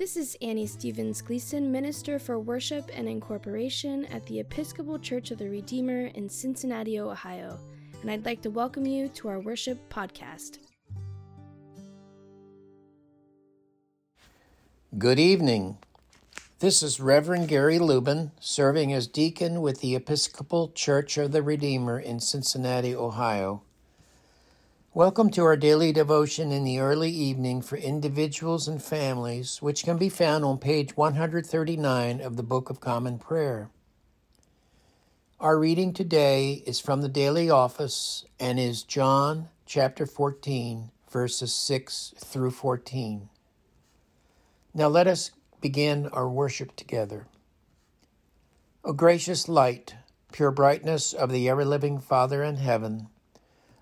This is Annie Stevens Gleason, Minister for Worship and Incorporation at the Episcopal Church of the Redeemer in Cincinnati, Ohio, and I'd like to welcome you to our worship podcast. Good evening. This is Reverend Gary Lubin, serving as deacon with the Episcopal Church of the Redeemer in Cincinnati, Ohio. Welcome to our daily devotion in the early evening for individuals and families, which can be found on page 139 of the Book of Common Prayer. Our reading today is from the daily office and is John chapter 14, verses 6 through 14. Now let us begin our worship together. O gracious light, pure brightness of the ever living Father in heaven,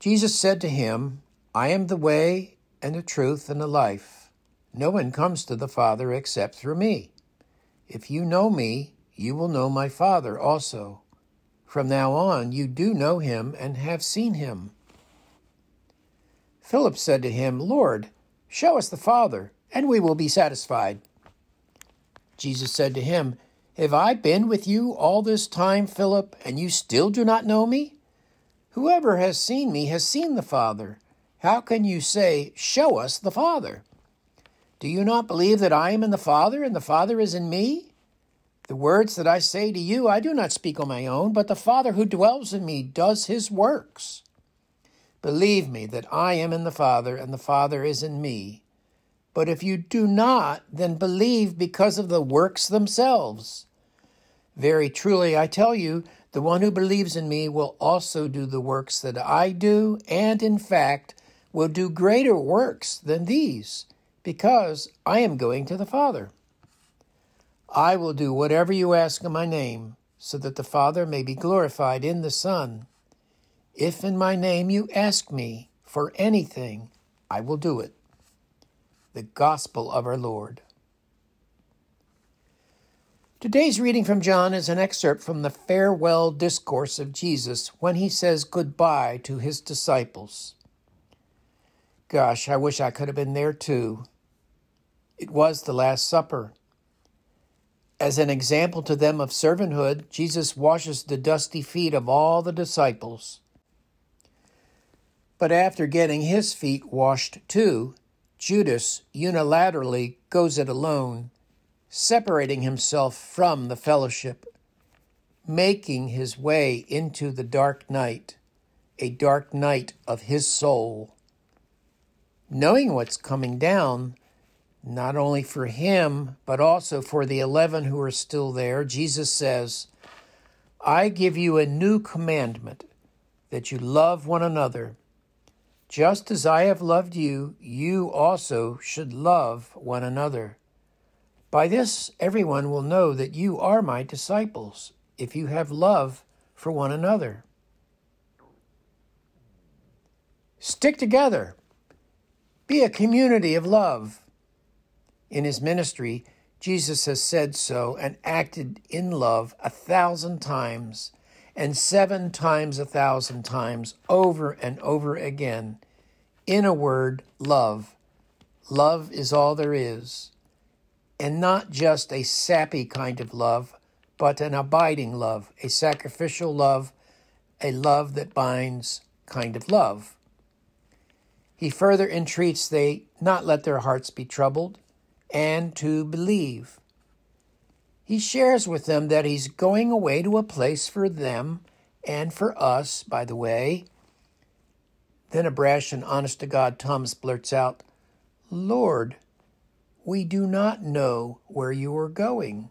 Jesus said to him, I am the way and the truth and the life. No one comes to the Father except through me. If you know me, you will know my Father also. From now on, you do know him and have seen him. Philip said to him, Lord, show us the Father, and we will be satisfied. Jesus said to him, Have I been with you all this time, Philip, and you still do not know me? Whoever has seen me has seen the Father. How can you say, Show us the Father? Do you not believe that I am in the Father, and the Father is in me? The words that I say to you, I do not speak on my own, but the Father who dwells in me does his works. Believe me that I am in the Father, and the Father is in me. But if you do not, then believe because of the works themselves. Very truly, I tell you, the one who believes in me will also do the works that I do, and in fact, will do greater works than these, because I am going to the Father. I will do whatever you ask in my name, so that the Father may be glorified in the Son. If in my name you ask me for anything, I will do it. The Gospel of our Lord. Today's reading from John is an excerpt from the farewell discourse of Jesus when he says goodbye to his disciples. Gosh, I wish I could have been there too. It was the Last Supper. As an example to them of servanthood, Jesus washes the dusty feet of all the disciples. But after getting his feet washed too, Judas unilaterally goes it alone separating himself from the fellowship, making his way into the dark night, a dark night of his soul. Knowing what's coming down, not only for him, but also for the eleven who are still there, Jesus says, I give you a new commandment that you love one another. Just as I have loved you, you also should love one another. By this, everyone will know that you are my disciples, if you have love for one another. Stick together. Be a community of love. In his ministry, Jesus has said so and acted in love a thousand times, and seven times a thousand times, over and over again. In a word, love. Love is all there is and not just a sappy kind of love, but an abiding love, a sacrificial love, a love that binds kind of love. He further entreats they not let their hearts be troubled and to believe. He shares with them that he's going away to a place for them and for us, by the way. Then a brash and honest to God Thomas blurts out, Lord, we do not know where you are going.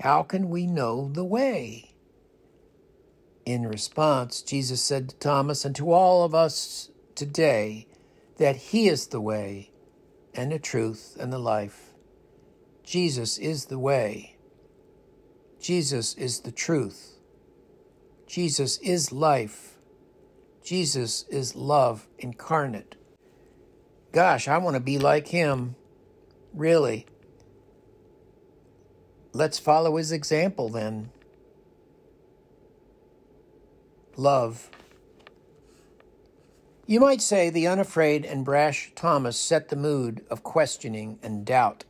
How can we know the way? In response, Jesus said to Thomas and to all of us today that He is the way and the truth and the life. Jesus is the way. Jesus is the truth. Jesus is life. Jesus is love incarnate. Gosh, I want to be like him. Really. Let's follow his example then. Love. You might say the unafraid and brash Thomas set the mood of questioning and doubt.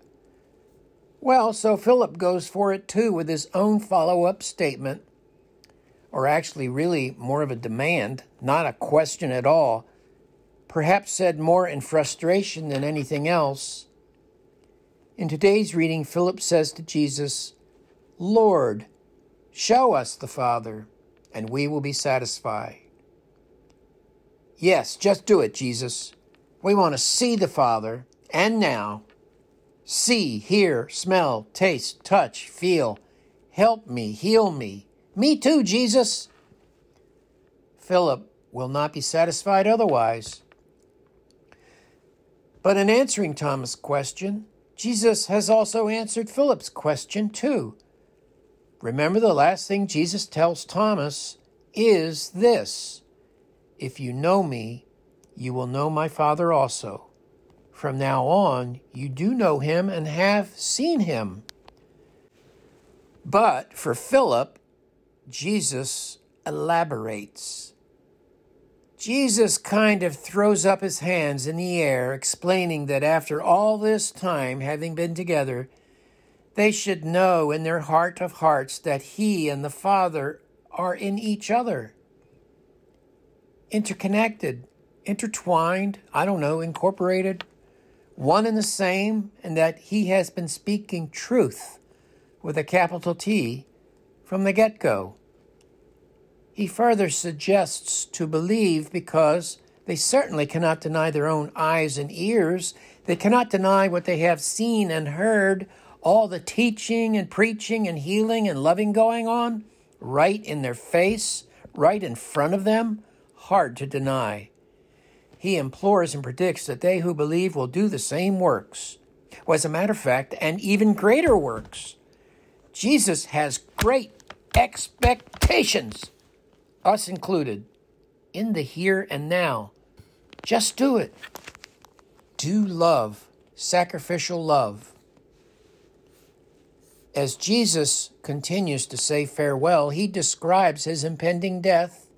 Well, so Philip goes for it too with his own follow up statement, or actually, really more of a demand, not a question at all, perhaps said more in frustration than anything else. In today's reading, Philip says to Jesus, Lord, show us the Father, and we will be satisfied. Yes, just do it, Jesus. We want to see the Father, and now. See, hear, smell, taste, touch, feel. Help me, heal me. Me too, Jesus. Philip will not be satisfied otherwise. But in answering Thomas' question, Jesus has also answered Philip's question too. Remember, the last thing Jesus tells Thomas is this If you know me, you will know my Father also. From now on, you do know him and have seen him. But for Philip, Jesus elaborates. Jesus kind of throws up his hands in the air, explaining that after all this time having been together, they should know in their heart of hearts that he and the Father are in each other. Interconnected, intertwined, I don't know, incorporated, one and the same, and that he has been speaking truth with a capital T from the get go. He further suggests to believe because they certainly cannot deny their own eyes and ears. They cannot deny what they have seen and heard, all the teaching and preaching and healing and loving going on, right in their face, right in front of them. Hard to deny. He implores and predicts that they who believe will do the same works. Well, as a matter of fact, and even greater works. Jesus has great expectations us included, in the here and now. Just do it. Do love, sacrificial love. As Jesus continues to say farewell, he describes his impending death,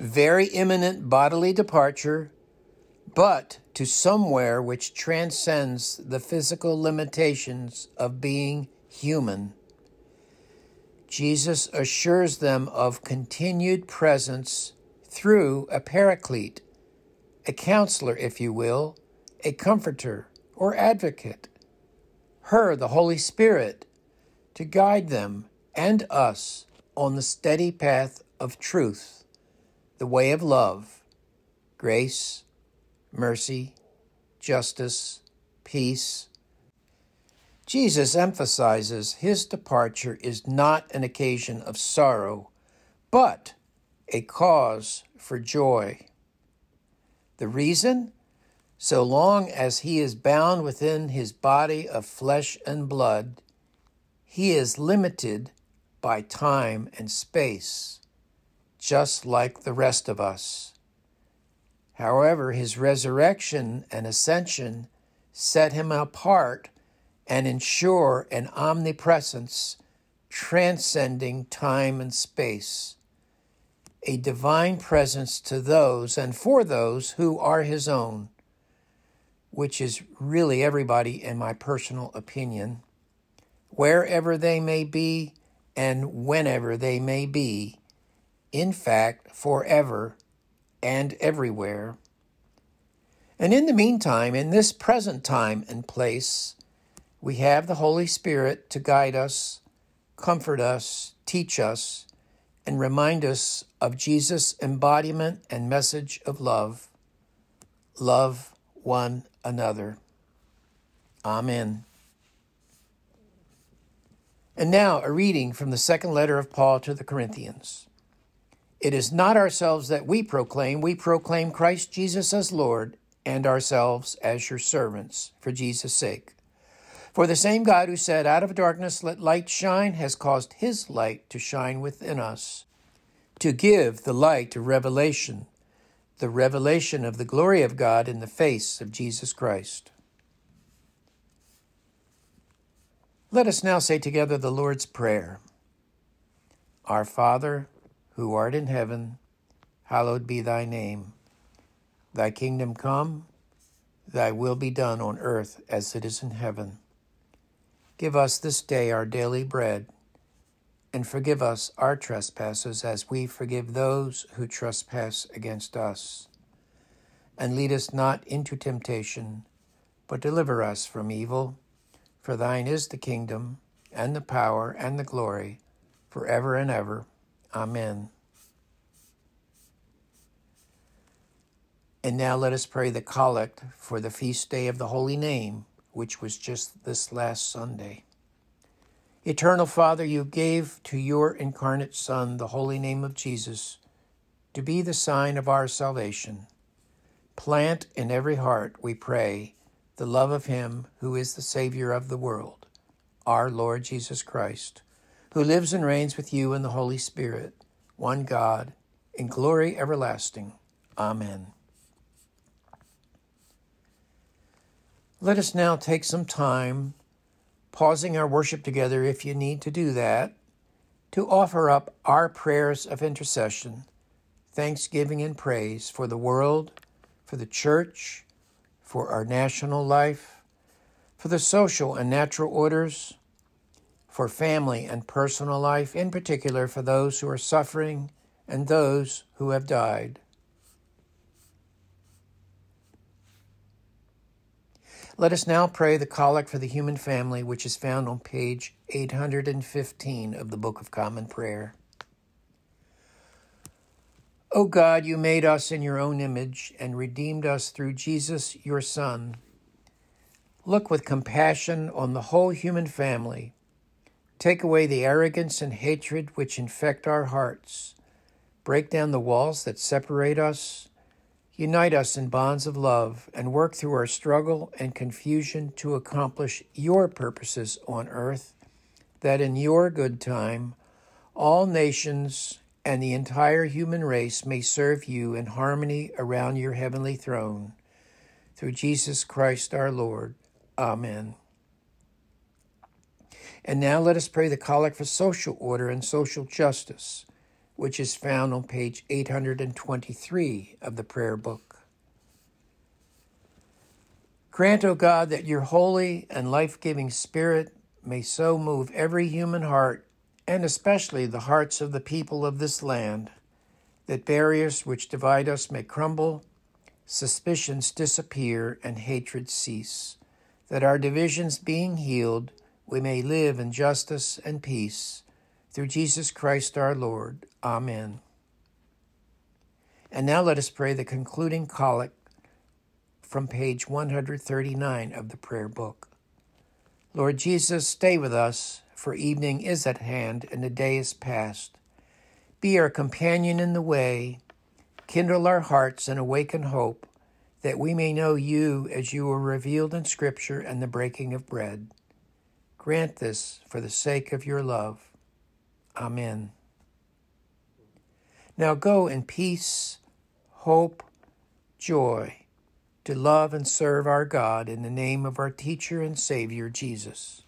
very imminent bodily departure, but to somewhere which transcends the physical limitations of being human. Jesus assures them of continued presence through a paraclete, a counselor, if you will, a comforter or advocate, her, the Holy Spirit, to guide them and us on the steady path of truth, the way of love, grace, mercy, justice, peace, Jesus emphasizes his departure is not an occasion of sorrow, but a cause for joy. The reason? So long as he is bound within his body of flesh and blood, he is limited by time and space, just like the rest of us. However, his resurrection and ascension set him apart and ensure an omnipresence transcending time and space, a divine presence to those and for those who are his own, which is really everybody, in my personal opinion, wherever they may be and whenever they may be, in fact, forever and everywhere. And in the meantime, in this present time and place, we have the Holy Spirit to guide us, comfort us, teach us, and remind us of Jesus' embodiment and message of love. Love one another. Amen. And now a reading from the second letter of Paul to the Corinthians. It is not ourselves that we proclaim, we proclaim Christ Jesus as Lord, and ourselves as your servants for Jesus' sake. For the same God who said, Out of darkness let light shine, has caused his light to shine within us, to give the light of revelation, the revelation of the glory of God in the face of Jesus Christ. Let us now say together the Lord's Prayer. Our Father, who art in heaven, hallowed be thy name. Thy kingdom come, thy will be done on earth as it is in heaven. Give us this day our daily bread, and forgive us our trespasses as we forgive those who trespass against us. And lead us not into temptation, but deliver us from evil. For thine is the kingdom, and the power, and the glory, forever and ever. Amen. And now let us pray the collect for the feast day of the Holy Name which was just this last Sunday. Eternal Father, you gave to your incarnate Son the holy name of Jesus to be the sign of our salvation. Plant in every heart, we pray, the love of Him who is the Savior of the world, our Lord Jesus Christ, who lives and reigns with you in the Holy Spirit, one God, in glory everlasting. Amen. Let us now take some time, pausing our worship together if you need to do that, to offer up our prayers of intercession, thanksgiving, and praise for the world, for the church, for our national life, for the social and natural orders, for family and personal life, in particular for those who are suffering and those who have died. Let us now pray the collect for the human family, which is found on page 815 of the Book of Common Prayer. O God, you made us in your own image and redeemed us through Jesus, your Son. Look with compassion on the whole human family. Take away the arrogance and hatred which infect our hearts. Break down the walls that separate us Unite us in bonds of love and work through our struggle and confusion to accomplish your purposes on earth, that in your good time all nations and the entire human race may serve you in harmony around your heavenly throne. Through Jesus Christ our Lord. Amen. And now let us pray the collect for social order and social justice which is found on page 823 of the prayer book. Grant, O God, that your holy and life giving Spirit may so move every human heart, and especially the hearts of the people of this land, that barriers which divide us may crumble, suspicions disappear, and hatred cease, that our divisions being healed, we may live in justice and peace through Jesus Christ our Lord. Amen. And now let us pray the concluding collect from page 139 of the prayer book. Lord Jesus, stay with us, for evening is at hand and the day is past. Be our companion in the way, kindle our hearts and awaken hope, that we may know you as you are revealed in Scripture and the breaking of bread. Grant this for the sake of your love. Amen. Now go in peace, hope, joy, to love and serve our God in the name of our teacher and Savior, Jesus.